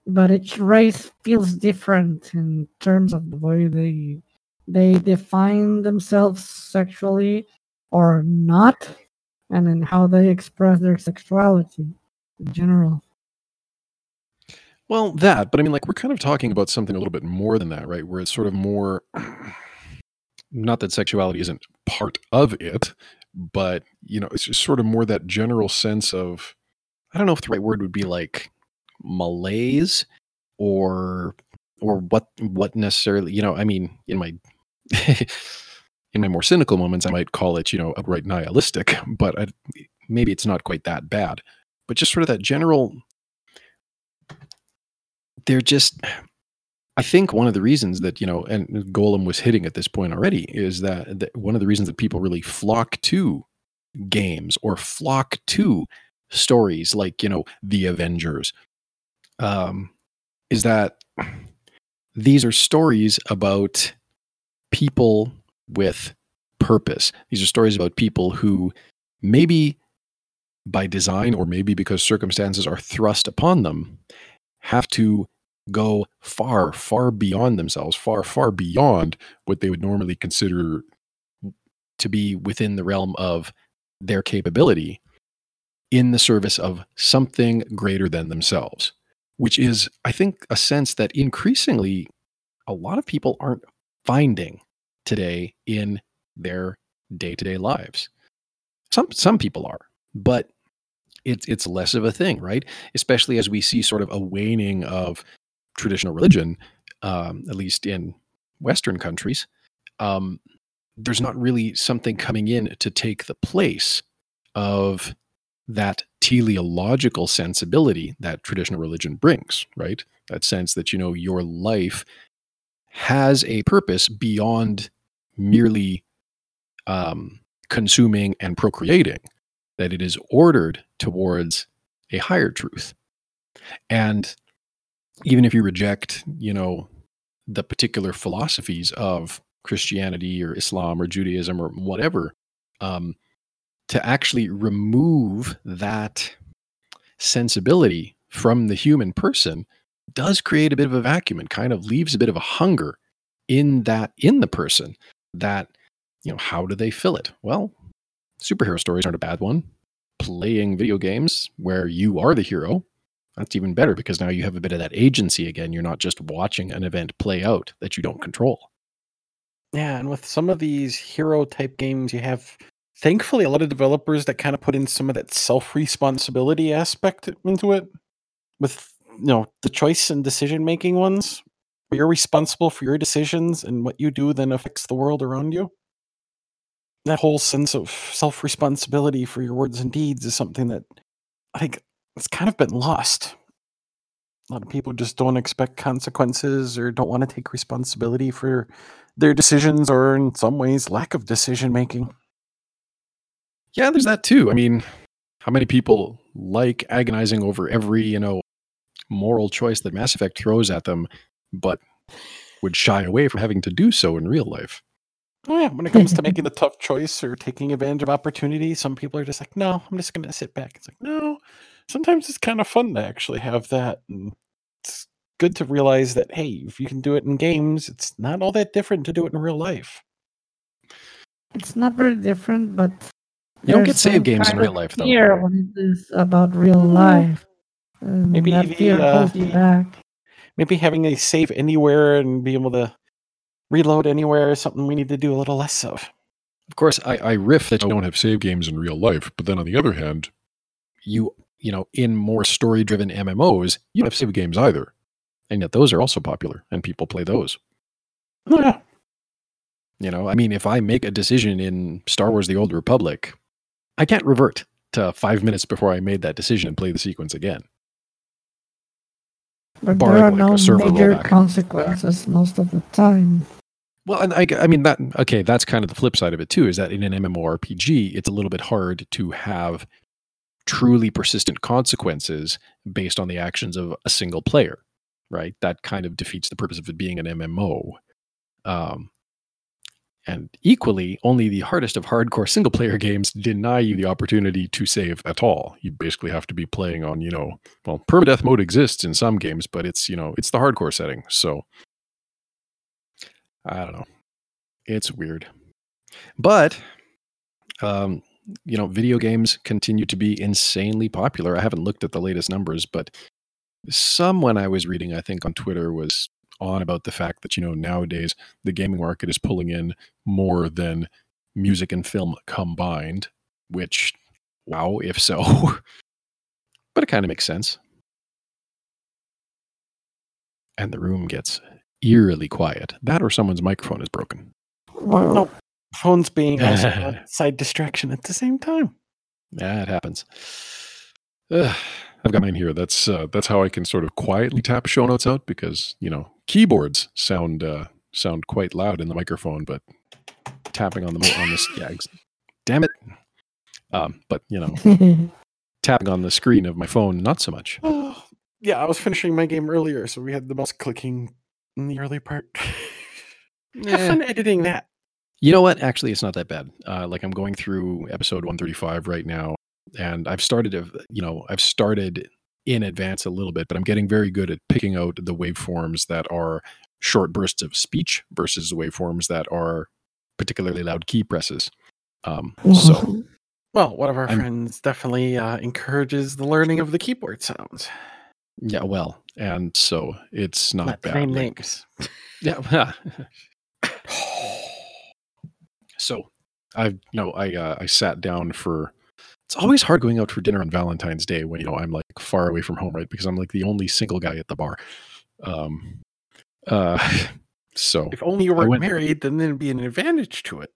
but each race feels different in terms of the way they they define themselves sexually or not and in how they express their sexuality in general well that but i mean like we're kind of talking about something a little bit more than that right where it's sort of more not that sexuality isn't part of it but you know it's just sort of more that general sense of i don't know if the right word would be like malaise or or what what necessarily you know i mean in my in my more cynical moments i might call it you know outright nihilistic but I, maybe it's not quite that bad. But just sort of that general they're just i think one of the reasons that you know and golem was hitting at this point already is that, that one of the reasons that people really flock to games or flock to stories like you know the avengers um, is that these are stories about people with purpose. These are stories about people who maybe by design or maybe because circumstances are thrust upon them have to go far, far beyond themselves, far, far beyond what they would normally consider to be within the realm of their capability in the service of something greater than themselves which is, I think, a sense that increasingly a lot of people aren't finding today in their day-to-day lives. Some some people are, but it's it's less of a thing, right? Especially as we see sort of a waning of traditional religion, um, at least in Western countries. Um, there's not really something coming in to take the place of that teleological sensibility that traditional religion brings, right? That sense that, you know, your life has a purpose beyond merely um, consuming and procreating, that it is ordered towards a higher truth. And even if you reject, you know, the particular philosophies of Christianity or Islam or Judaism or whatever, um, to actually remove that sensibility from the human person does create a bit of a vacuum and kind of leaves a bit of a hunger in that in the person that you know how do they fill it? Well superhero stories aren't a bad one. Playing video games where you are the hero that's even better because now you have a bit of that agency again. You're not just watching an event play out that you don't control. Yeah and with some of these hero type games you have thankfully a lot of developers that kind of put in some of that self responsibility aspect into it with you know the choice and decision making ones. You're responsible for your decisions and what you do then affects the world around you. That whole sense of self responsibility for your words and deeds is something that i think it's kind of been lost a lot of people just don't expect consequences or don't want to take responsibility for their decisions or in some ways lack of decision making yeah, there's that too. I mean, how many people like agonizing over every, you know, moral choice that Mass Effect throws at them, but would shy away from having to do so in real life? Oh, yeah. When it comes to making the tough choice or taking advantage of opportunity, some people are just like, no, I'm just going to sit back. It's like, no, sometimes it's kind of fun to actually have that. And it's good to realize that, hey, if you can do it in games, it's not all that different to do it in real life. It's not very different, but you don't get save games in real life, though. Fear when it is about real life. Um, maybe that fear uh, holds you back. Maybe having a save anywhere and be able to reload anywhere is something we need to do a little less of. Of course, I, I riff that you don't have save games in real life, but then on the other hand, you you know, in more story-driven MMOs, you don't have save games either, and yet those are also popular, and people play those. Oh, yeah. You know, I mean, if I make a decision in Star Wars: The Old Republic, I can't revert to five minutes before I made that decision and play the sequence again. But barring, there are like, no major rollback. consequences most of the time. Well, and I, I mean that. Okay, that's kind of the flip side of it too. Is that in an MMORPG, it's a little bit hard to have truly persistent consequences based on the actions of a single player, right? That kind of defeats the purpose of it being an MMO. Um, and equally, only the hardest of hardcore single player games deny you the opportunity to save at all. You basically have to be playing on, you know, well, permadeath mode exists in some games, but it's, you know, it's the hardcore setting. So I don't know. It's weird. But um, you know, video games continue to be insanely popular. I haven't looked at the latest numbers, but someone I was reading, I think on Twitter, was on about the fact that, you know, nowadays the gaming market is pulling in more than music and film combined, which, wow, if so. but it kind of makes sense. And the room gets eerily quiet. That or someone's microphone is broken. Nope. Phones being also a side distraction at the same time. Yeah, it happens. Ugh, I've got mine here. That's uh, that's how I can sort of quietly tap show notes out because you know keyboards sound uh, sound quite loud in the microphone, but tapping on the on this yeah, damn it. Um, but you know, tapping on the screen of my phone, not so much. Oh, yeah, I was finishing my game earlier, so we had the mouse clicking in the early part. Have Eh. fun editing that. You know what? Actually, it's not that bad. Uh, like I'm going through episode 135 right now, and I've started, to, you know, I've started in advance a little bit, but I'm getting very good at picking out the waveforms that are short bursts of speech versus the waveforms that are particularly loud key presses. Um, so Well, one of our I'm- friends definitely uh, encourages the learning of the keyboard sounds. yeah, well, and so it's not, Not to bad. name like- names. Yeah. so I've you know I uh, I sat down for. It's always hard going out for dinner on Valentine's Day when you know I'm like far away from home, right? Because I'm like the only single guy at the bar. Um. Uh. So If only you weren't went- married, then there'd be an advantage to it.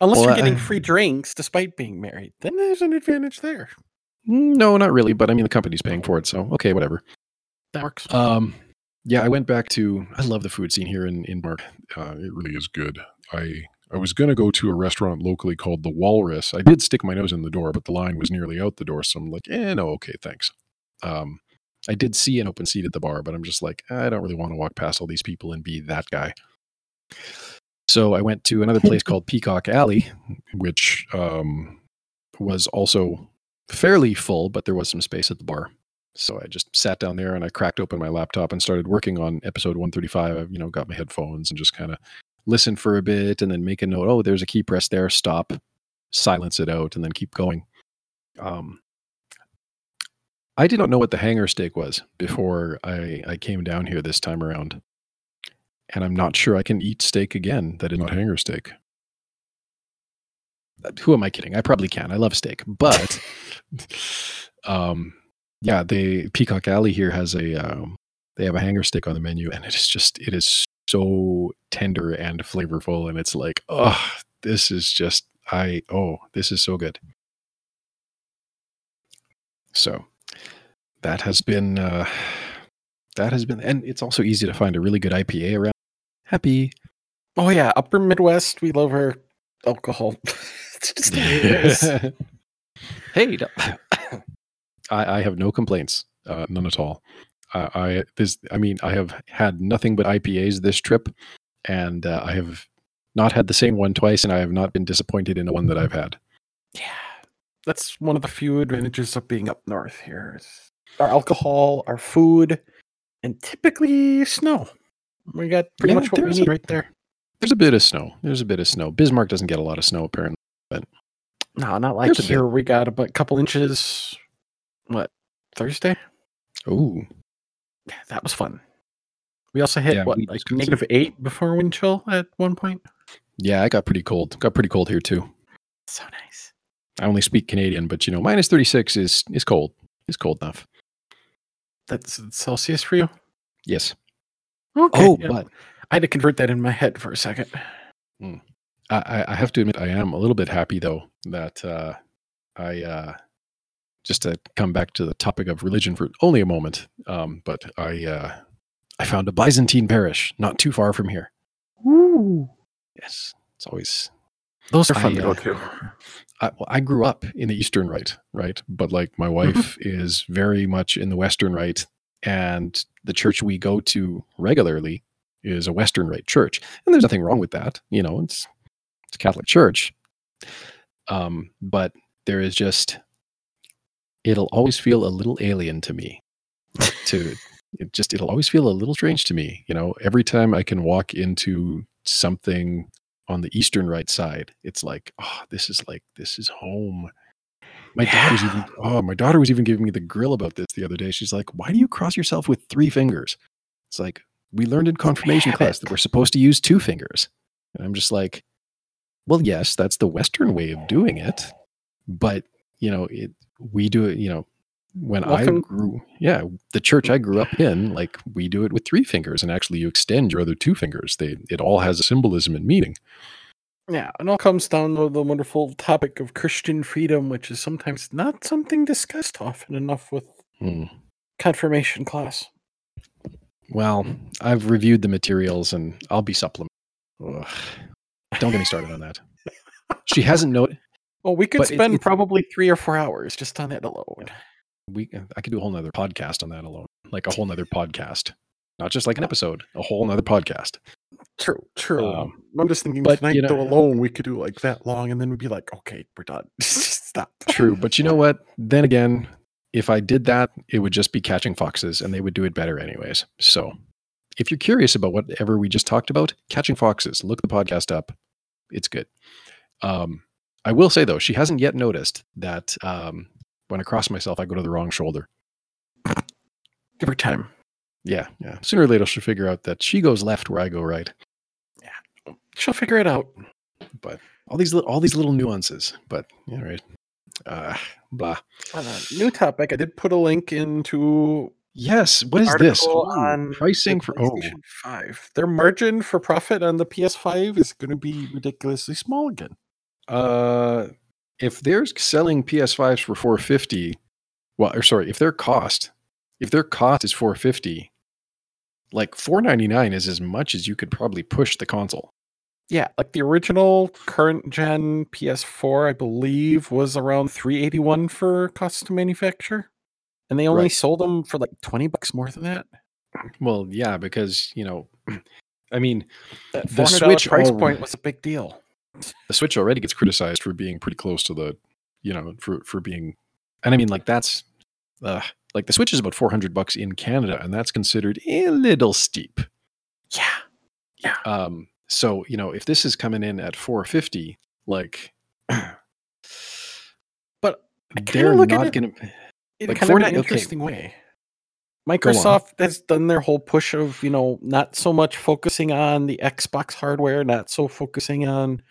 Unless Well, you're getting I- free drinks despite being married, then there's an advantage there. no, not really. But I mean, the company's paying for it, so okay, whatever. That works. Um, yeah, I went back to. I love the food scene here in Bismarck. Uh, it really is good. I I was gonna go to a restaurant locally called the Walrus. I did stick my nose in the door, but the line was nearly out the door, so I'm like, eh, no, okay, thanks. Um, I did see an open seat at the bar, but I'm just like, I don't really want to walk past all these people and be that guy. So I went to another place called Peacock Alley, which um, was also fairly full, but there was some space at the bar. So I just sat down there and I cracked open my laptop and started working on episode 135. I, you know, got my headphones and just kind of listened for a bit and then make a note. Oh, there's a key press there. Stop, silence it out, and then keep going. Um, I did not know what the hanger steak was before I, I came down here this time around. And I'm not sure I can eat steak again that is not hanger steak. Uh, Who am I kidding? I probably can. I love steak, but um, yeah, the Peacock Alley here has a um, they have a hanger steak on the menu, and it is just it is so tender and flavorful, and it's like oh, this is just I oh, this is so good. So that has been uh, that has been, and it's also easy to find a really good IPA around. Happy. Oh yeah, Upper Midwest, we love our alcohol. it's just the way it is. hey, no- I, I have no complaints, uh, none at all. I this I mean I have had nothing but IPAs this trip, and uh, I have not had the same one twice, and I have not been disappointed in the one that I've had. Yeah, that's one of the few advantages of being up north here. is Our alcohol, our food, and typically snow. We got pretty Yeah, much what we need right there. There's a bit of snow. There's a bit of snow. Bismarck doesn't get a lot of snow apparently. No, not like here. We got a couple inches. What Thursday? Ooh, that was fun. We also hit Yeah, what like negative eight before wind chill at one point. yeah, I got pretty cold. Got pretty cold here too. So nice. I only speak Canadian, but you know, minus 36 is is cold. Is cold enough. That's Celsius for you. Yes. Okay. oh, yeah. but I had to convert that in my head for a second. I, I- I have to admit, I am a little bit happy though that uh, I uh, just to come back to the topic of religion for only a moment. Um, but I uh, I found a Byzantine parish not too far from here. Ooh. Yes, it's always Those are fun I, to go uh, to. I, well, I grew up in the Eastern Rite, right? But like my wife is very much in the Western Rite, and the church we go to regularly is a Western Rite church, and there's nothing wrong with that. You know, it's it's a Catholic church, um, but there is just it'll always feel a little alien to me. To it just it'll always feel a little strange to me. You know, every time I can walk into something on the eastern rite side it's like oh this is like this is home. My daughter's even oh my daughter was even giving me the grill about this the other day. She's like why do you cross yourself with three fingers? It's like we learned in confirmation class that we're supposed to use two fingers. And i'm just like well yes that's the western way of doing it but you know it we do it you know when i grew yeah the church i grew up in like we do it with three fingers and actually you extend your other two fingers they it all has a symbolism and meaning Yeah, it all comes down to the wonderful topic of Christian freedom, which is sometimes not something discussed often enough with Hmm. confirmation class. Well, I've reviewed the materials and I'll be supplement. Ugh. Don't get me started on that. She hasn't noted. Well, we could But spend it's- probably three or four hours just on it alone. We I could do a whole nother podcast on that alone, like a whole nother podcast, not just like an episode, a whole nother podcast. True, true. Um, I'm just thinking but, tonight you know- though alone we could do like that long and then we'd be like, okay, we're done. Just Stop. True, but you know what? Then again, if I did that, it would just be catching foxes, and they would do it better anyways. So, if you're curious about whatever we just talked about, catching foxes, look the podcast up. It's good. Um, I will say though, she hasn't yet noticed that um, when I cross myself, I go to the wrong shoulder. Give her time. Yeah, yeah. Sooner or later, she'll figure out that she goes left where I go right. Yeah, she'll figure it out. But all these all these little nuances. But yeah, right. Uh, blah. A new topic, I did put a link into Yes. What is this? Ooh, on pricing for oh. 5. Their margin for profit on the PS5 is going to be ridiculously small again. Uh, if they're selling PS5s for 450, well, or sorry, if their cost, if their cost is 450, like 499 is as much as you could probably push the console. Yeah, like the original current gen PS4, I believe, was around 381 for cost to manufacture. And they only Right. sold them for like 20 bucks more than that. Well, yeah, because you know, I mean, That The Switch price point was a big deal. The Switch already gets criticized for being pretty close to the, you know, for for being, and I mean, like that's, uh, like the Switch is about 400 bucks in Canada, and that's considered a little steep. Yeah. Yeah. Um, so you know, if this is coming in at 450, like, But they're not going to. in Like kind of an Fortnite- okay. interesting way. Microsoft has done their whole push of, you know, not so much focusing on the Xbox hardware, not so focusing on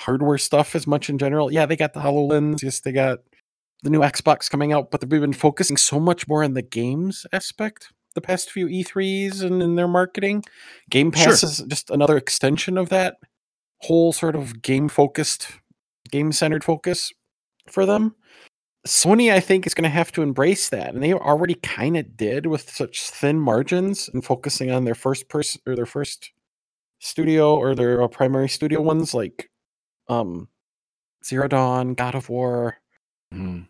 hardware stuff as much in general. Yeah, they got the HoloLens, yes, they got the new Xbox coming out, but they've been focusing so much more on the games aspect the past few E3s and in their marketing. Game Sure. Pass is just another extension of that whole sort of game focused, game centered focus for them. Sony, I think, is going to have to embrace that, and they already kind of did with such thin margins and focusing on their first person or their first studio or their uh, primary studio ones like um Zero Dawn, God of War, Mhm.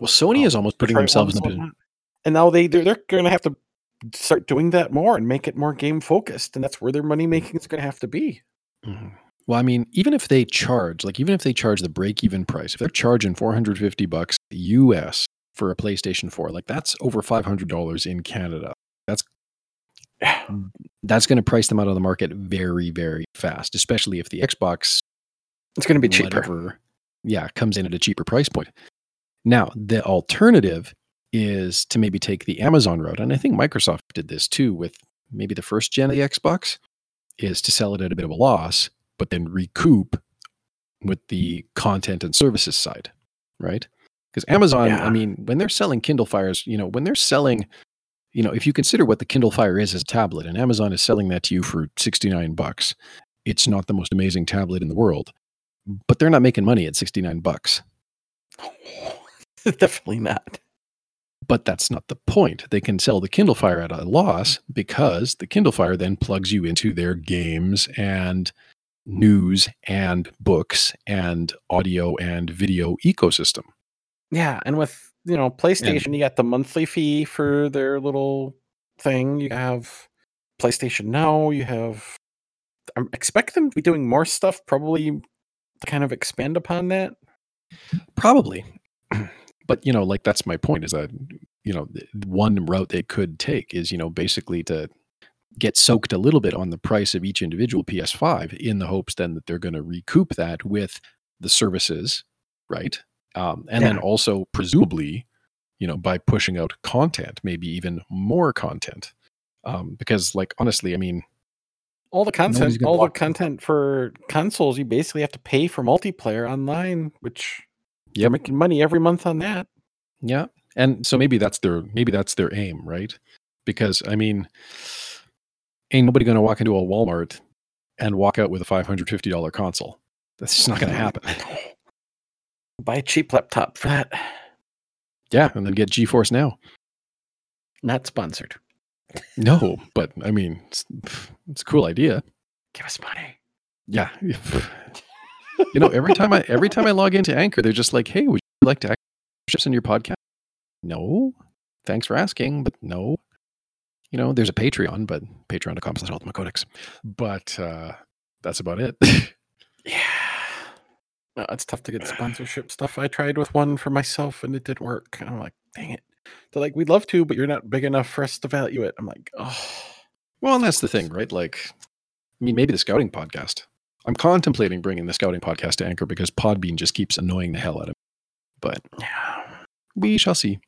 Well, Sony um, is almost putting themselves in a position. And now they they're, they're going to have to start doing that more and make it more game focused, and that's where their money making is going to have to be. Mhm. Well, I mean, even if they charge, like, even if they charge the break-even price, if they're charging 450 bucks US for a PlayStation 4, like that's over 500 dollars in Canada. That's that's going to price them out of the market very, very fast, especially if the Xbox It's going to be cheaper. whatever, yeah, comes in at a cheaper price point. Now, the alternative is to maybe take the Amazon route, and I think Microsoft did this too with maybe the first gen of the Xbox, is to sell it at a bit of a loss, but then recoup with the content and services side, right? Because Amazon, Yeah. I mean, when they're selling Kindle Fires, you know, when they're selling, you know, if you consider what the Kindle Fire is as a tablet, and Amazon is selling that to you for 69 bucks, it's not the most amazing tablet in the world but they're not making money at 69 bucks Definitely not. But that's not the point. They can sell the Kindle Fire at a loss because the Kindle Fire then plugs you into their games and news and books and audio and video ecosystem. Yeah, and with you know PlayStation, you got the monthly fee for their little thing. You have PlayStation Now. You have. I expect them to be doing more stuff, probably kind of expand upon that. Probably. But, you know, like that's my point is that, you know, one route they could take is, you know, basically to get soaked a little bit on the price of each individual PS5 in the hopes then that they're going to recoup that with the services, right? Um, and then also presumably, you know, by pushing out content, maybe even more content. Um, because like honestly, I mean, All the content, all the content for consoles, you basically have to pay for multiplayer online, which you're making money every month on that. Yeah. And so maybe that's their maybe that's their aim, right? Because I mean, ain't nobody going to walk into a Walmart and walk out with a $550 console. That's just not going to happen. Buy a cheap laptop for that. Yeah, and then get GeForce now. Not sponsored. No, but I mean, it's, it's a cool idea. Give us money. Yeah. you know, every time I every time I log into Anchor, they're just like, "Hey, would you like to act in your podcast?" No. Thanks for asking, but no. You know, there's a Patreon, but patreon.com slash ultima codex. But uh that's about it. Yeah. No, it's tough to get sponsorship stuff. I tried with one for myself and it didn't work. I'm like, dang it. They're like, we'd love to, but you're not big enough for us to value it. I'm like, oh. Well, and that's the thing, right? Like, I mean, maybe the scouting podcast. I'm contemplating bringing the scouting podcast to Anchor because Podbean just keeps annoying the hell out of me. But Yeah. we shall see.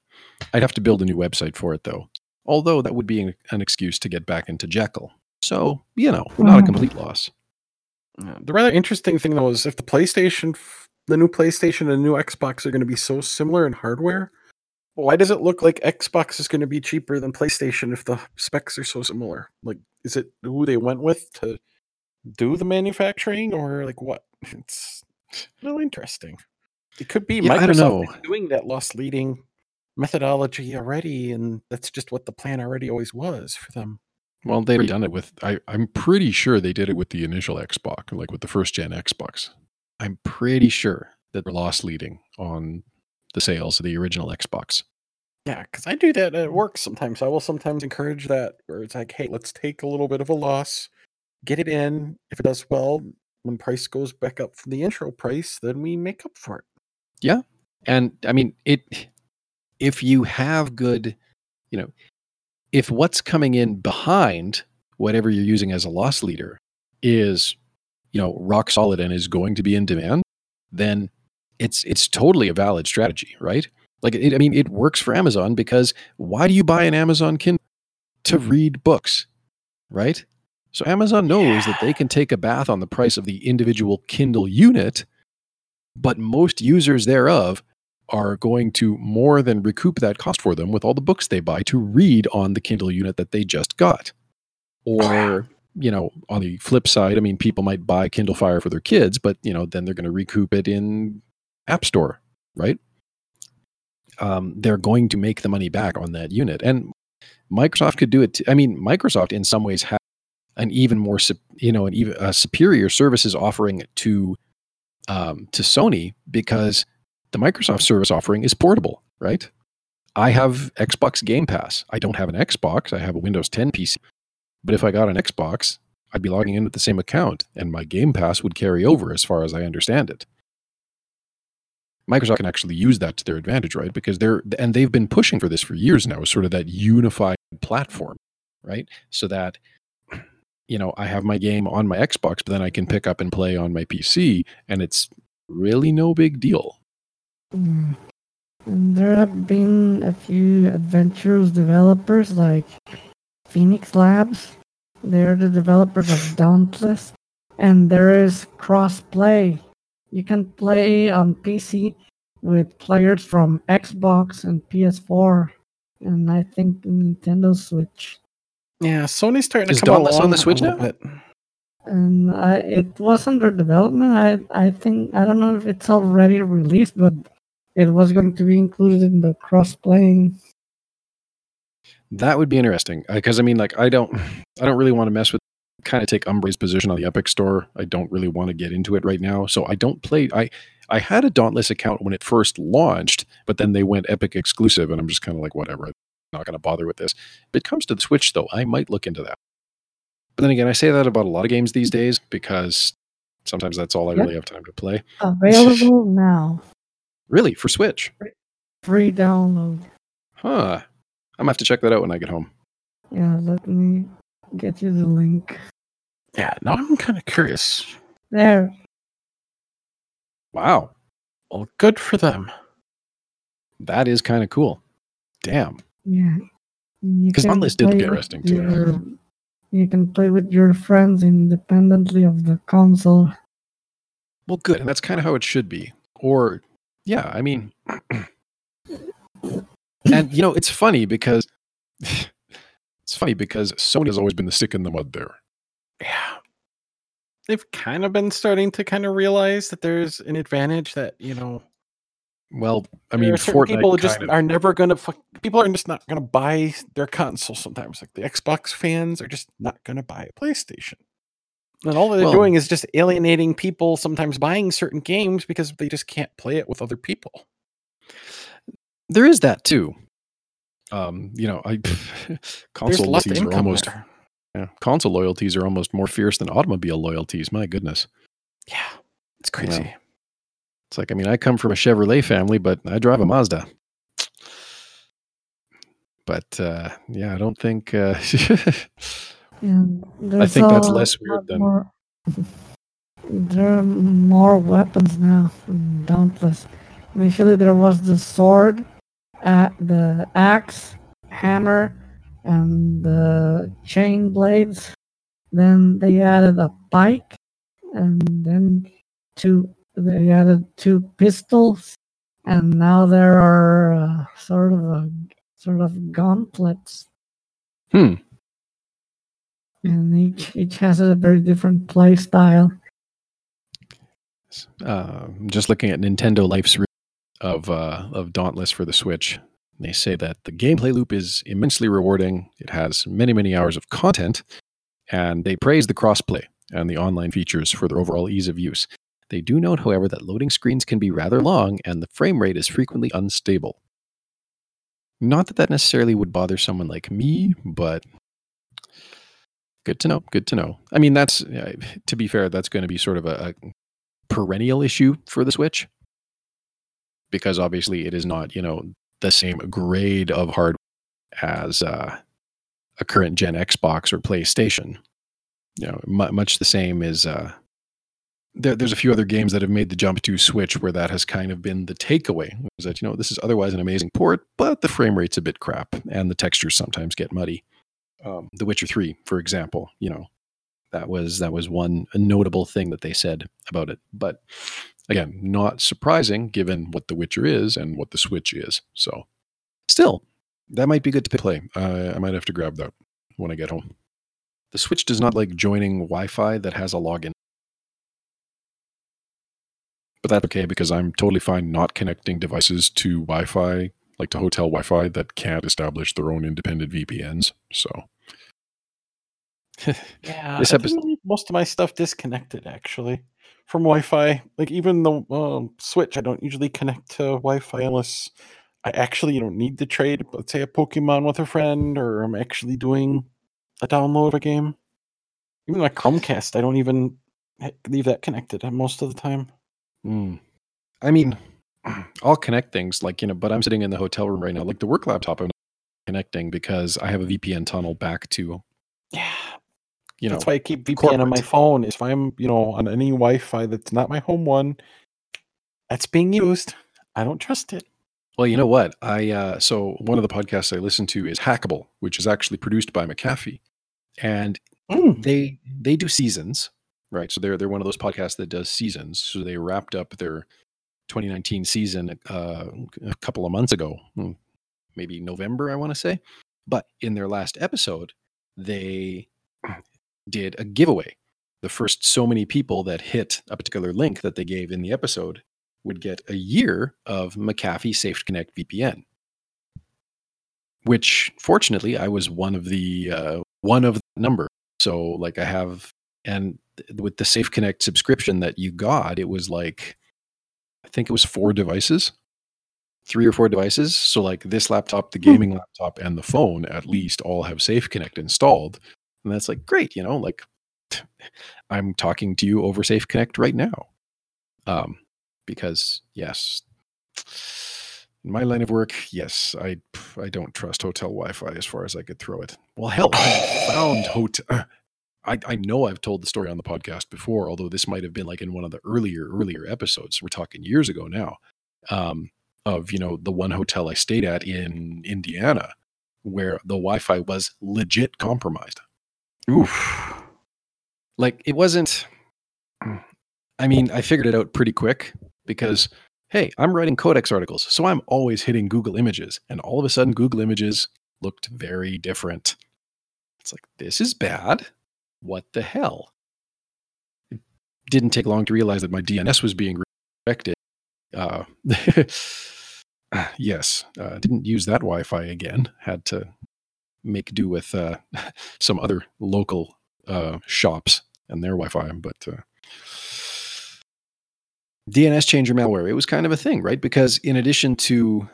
I'd have to build a new website for it, though. Although that would be an, an excuse to get back into Jekyll. So, you know, not a hmm. complete loss. The rather interesting thing though is if the PlayStation, the new PlayStation and the new Xbox are going to be so similar in hardware, why does it look like Xbox is going to be cheaper than PlayStation if the specs are so similar? Like, is it who they went with to do the manufacturing, or like what? It's really interesting. It could be Yeah, I don't Microsoft know. doing that loss leading methodology already, and that's just what the plan already always was for them. Well, they've done it with, I, I'm pretty sure they did it with the initial Xbox, like with the first gen Xbox. I'm pretty sure that they're loss leading on the sales of the original Xbox. Yeah, because I do that at work sometimes. I will sometimes encourage that where it's like, hey, let's take a little bit of a loss, get it in. If it does well, when price goes back up from the intro price, then we make up for it. Yeah. And i mean it if you have good you know if what's coming in behind whatever you're using as a loss leader is you know rock solid and is going to be in demand then it's it's totally a valid strategy right? Like it, i mean it works for amazon because why do you buy an amazon kindle to mm-hmm. read books right? So amazon knows that they can take a bath on the price of the individual kindle unit but most users thereof are going to more than recoup that cost for them with all the books they buy to read on the Kindle unit that they just got. Or, you know, on the flip side, I mean, people might buy Kindle Fire for their kids, but, you know, then they're going to recoup it in App Store, right? Um, they're going to make the money back on that unit. And Microsoft could do it. T- I mean, Microsoft in some ways has an even more, you know, an even a superior services offering to um, to Sony because the Microsoft service offering is portable, right? I have Xbox Game Pass. I don't have an Xbox. I have a Windows 10 PC. But if I got an Xbox, I'd be logging in with the same account and my Game Pass would carry over as far as I understand it. Microsoft can actually use that to their advantage, right? Because they're and they've been pushing for this for years now, sort of that unified platform, right? So that you know, I have my game on my Xbox, but then I can pick up and play on my PC and it's really no big deal. Mm. There have been a few adventurous developers like Phoenix Labs. They're the developers of Dauntless. And there is cross play. You can play on PC with players from Xbox and PS4 and I think Nintendo Switch. Yeah, Sony's starting Is to come Dauntless on the Switch now? And I, it was under development. I I think I don't know if it's already released, but it was going to be included in the cross-playing. That would be interesting uh, because I mean, like, I don't, I don't really want to mess with. Kind of take Umbray's position on the Epic Store. I don't really want to get into it right now, so I don't play. I I had a Dauntless account when it first launched, but then they went Epic exclusive, and I'm just kind of like, whatever. I'm not going to bother with this. If it comes to the Switch, though, I might look into that. But then again, I say that about a lot of games these days because sometimes that's all I Yep. really have time to play. Available now. Really, for Switch? Free download. Huh. I'm gonna have to check that out when I get home. Yeah, let me get you the link. Yeah, now I'm kind of curious. There. Wow, Well, good for them. that is kind of cool. Damn. Yeah. You 'Cause can did play interesting, too. your- You can play with your friends independently of the console. Well, good, and that's kind of how it should be. Or, yeah, I mean, and you know, it's funny because it's funny because Sony has always been the stick in the mud there. Yeah. They've kind of been starting to kind of realize that there's an advantage that, you know, Well, I mean, are Fortnite people just of- are never going to, people are just not going to buy their console sometimes. Like the Xbox fans are just not going to buy a PlayStation. And all they're Well- doing is just alienating people, sometimes buying certain games because they just can't play it with other people. there is that too. Um, you know, I There's console less are almost there. Yeah, console loyalties are almost more fierce than automobile loyalties. My goodness. Yeah. It's crazy. It's like, I mean, I come from a Chevrolet family, but I drive a Mazda. But uh, yeah, I don't think. Uh, And there's think that's less weird than- More, there are more weapons now in Dauntless. Initially, there was the sword, uh, the axe, hammer, and the chain blades. Then they added a pike, and then two. They added two pistols, and now there are uh, sort of a sort of gauntlets. Hmm. And each each has a very different play style. uh, just looking at Nintendo Life's of uh, of Dauntless for the Switch, they say that the gameplay loop is immensely rewarding. It has many many hours of content, and they praise the crossplay and the online features for their overall ease of use. They do note, however, that loading screens can be rather long and the frame rate is frequently unstable. Not that that necessarily would bother someone like me, but good to know. Good to know. I mean, that's uh, to be fair, that's going to be sort of a, a perennial issue for the Switch because obviously it is not, you know, the same grade of hardware as uh, a current gen Xbox or PlayStation. You know, mu- much the same as uh, there, there's a few other games that have made the jump to Switch where that has kind of been the takeaway. Is that you know this is otherwise an amazing port, but the frame rate's a bit crap and the textures sometimes get muddy. Um, the Witcher Three, for example, you know, that was that was one notable thing that they said about it. But again, not surprising given what The Witcher is and what the Switch is. So, still, that might be good to play. Uh, I might have to grab that when I get home. The Switch does not like joining Wi-Fi that has a login. But that's okay because I'm totally fine not connecting devices to Wi-Fi, like to hotel Wi-Fi that can't establish their own independent VPNs. So Yeah, This I episode- think most of my stuff disconnected actually from Wi-Fi. Like even the um, Switch, I don't usually connect to Wi-Fi unless I actually don't need to trade. Let's say a Pokemon with a friend, or I'm actually doing a download of a game. Even my Chromecast, I don't even leave that connected most of the time. Mm. I mean, I'll connect things like, you know, but I'm sitting in the hotel room right now. Like the work laptop, I'm connecting because I have a VPN tunnel back to, you know, that's why I keep VPN on my phone. If I'm, you know, on any Wi-Fi that's not my home one, that's being used. I don't trust it. well, you know what? I, uh, so one of the podcasts I listen to is Hackable, which is actually produced by McAfee. And Mm. they, they do seasons, right? So they're, they're one of those podcasts that does seasons. So they wrapped up their 2019 season uh, a couple of months ago, hmm, maybe November, I want to say. But in their last episode, they did a giveaway. The first so many people that hit a particular link that they gave in the episode would get a year of McAfee Safe Connect VPN. Which, fortunately, I was one of the uh, one of the number. So, like, I have, and with the Safe Connect subscription that you got, it was like, I think it was four devices, three or four devices. So, like, this laptop, the gaming laptop, and the phone at least all have Safe Connect installed, and that's like great, you know, like I'm talking to you over Safe Connect right now. Um, because yes, in my line of work, yes, I I don't trust hotel Wi-Fi as far as I could throw it. Well, hell, I found hotel. I, I know I've told the story on the podcast before, although this might have been like in one of the earlier earlier episodes. We're talking years ago now. Um, of you know the one hotel I stayed at in Indiana, where the Wi-Fi was legit compromised. Oof. Like it wasn't. I mean, I figured it out pretty quick because hey, I'm writing codex articles, so I'm always hitting Google Images, and all of a sudden, Google Images looked very different. It's like this is bad. What the hell? It didn't take long to realize that my DNS was being redirected. Uh, yes, uh, didn't use that Wi-Fi again. Had to make do with uh, some other local uh, shops and their Wi-Fi, but uh, DNS changer malware, it was kind of a thing, right? Because in addition to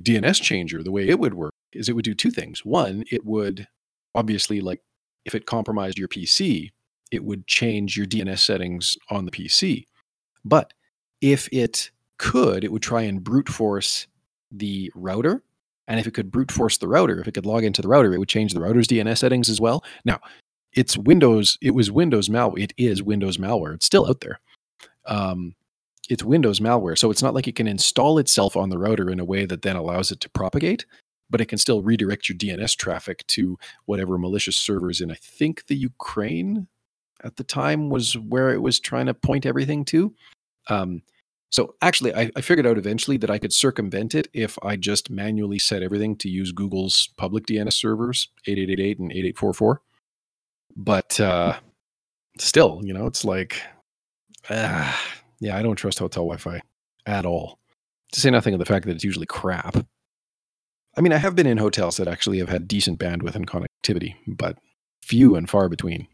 DNS changer, the way it would work is it would do two things. One, it would obviously like if it compromised your PC, it would change your DNS settings on the PC. But if it could, it would try and brute force the router. And if it could brute force the router, if it could log into the router, it would change the router's DNS settings as well. Now, it's Windows, it was Windows malware. It is Windows malware. It's still out there. Um, it's Windows malware. So it's not like it can install itself on the router in a way that then allows it to propagate, but it can still redirect your DNS traffic to whatever malicious servers in, I think, the Ukraine at the time was where it was trying to point everything to. Um, so actually, I, I, figured out eventually that I could circumvent it if I just manually set everything to use Google's public DNS servers, 8888 and 8844. But uh, still, you know, it's like, uh, yeah, I don't trust hotel Wi-Fi at all. To say nothing of the fact that it's usually crap. I mean, I have been in hotels that actually have had decent bandwidth and connectivity, but few and far between.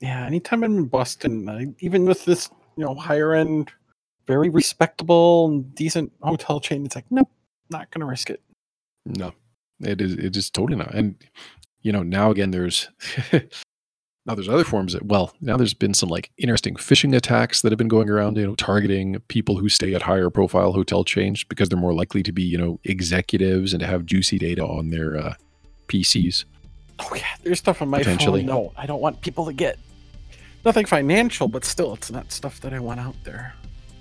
Yeah, anytime I'm in Boston, even with this, you know, higher end, very respectable and decent hotel chain, it's like, nope, not gonna risk it. No, it is. It is totally not. And you know, now again, there's Now there's other forms that well, now there's been some like interesting phishing attacks that have been going around, you know, targeting people who stay at higher profile hotel chains because they're more likely to be, you know, executives and to have juicy data on their uh, PCs. Oh yeah, there's stuff on my phone. No, I don't want people to get nothing financial, but still, it's not stuff that I want out there.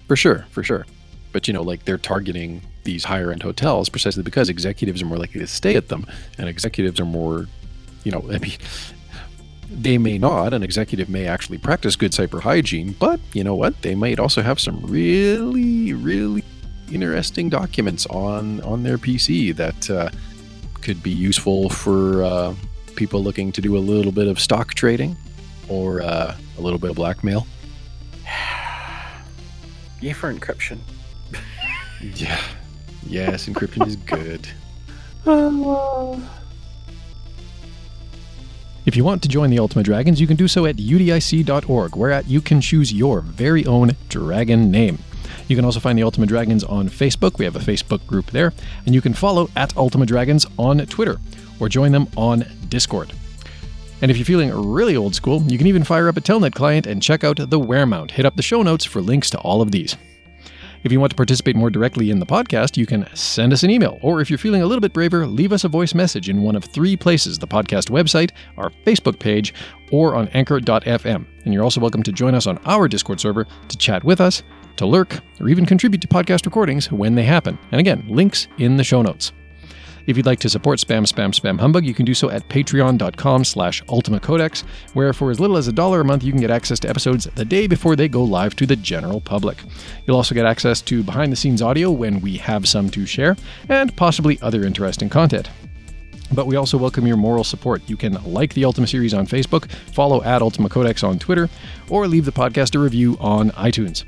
For sure, for sure. But you know, like they're targeting these higher end hotels precisely because executives are more likely to stay at them, and executives are more, you know, I mean, they may not. An executive may actually practice good cyber hygiene, but you know what? They might also have some really, really interesting documents on on their PC that uh, could be useful for uh, people looking to do a little bit of stock trading or uh, a little bit of blackmail. Yay for encryption. yeah. Yes, encryption is good. If you want to join the Ultima Dragons, you can do so at udic.org, where you can choose your very own dragon name. You can also find the Ultima Dragons on Facebook. We have a Facebook group there. And you can follow at Ultima Dragons on Twitter or join them on Discord. And if you're feeling really old school, you can even fire up a Telnet client and check out the Wearmount. Hit up the show notes for links to all of these. If you want to participate more directly in the podcast, you can send us an email, or if you're feeling a little bit braver, leave us a voice message in one of three places the podcast website, our Facebook page, or on anchor.fm. And you're also welcome to join us on our Discord server to chat with us, to lurk, or even contribute to podcast recordings when they happen. And again, links in the show notes. If you'd like to support Spam Spam Spam Humbug, you can do so at patreon.com slash ultimacodex, where for as little as a dollar a month, you can get access to episodes the day before they go live to the general public. You'll also get access to behind-the-scenes audio when we have some to share, and possibly other interesting content. But we also welcome your moral support. You can like the Ultima series on Facebook, follow at Ultima Codex on Twitter, or leave the podcast a review on iTunes.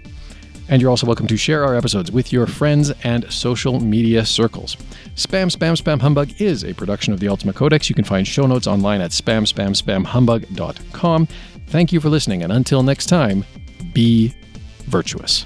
And you're also welcome to share our episodes with your friends and social media circles. Spam, Spam, Spam Humbug is a production of the Ultima Codex. You can find show notes online at spamspamspamhumbug.com. Thank you for listening, and until next time, be virtuous.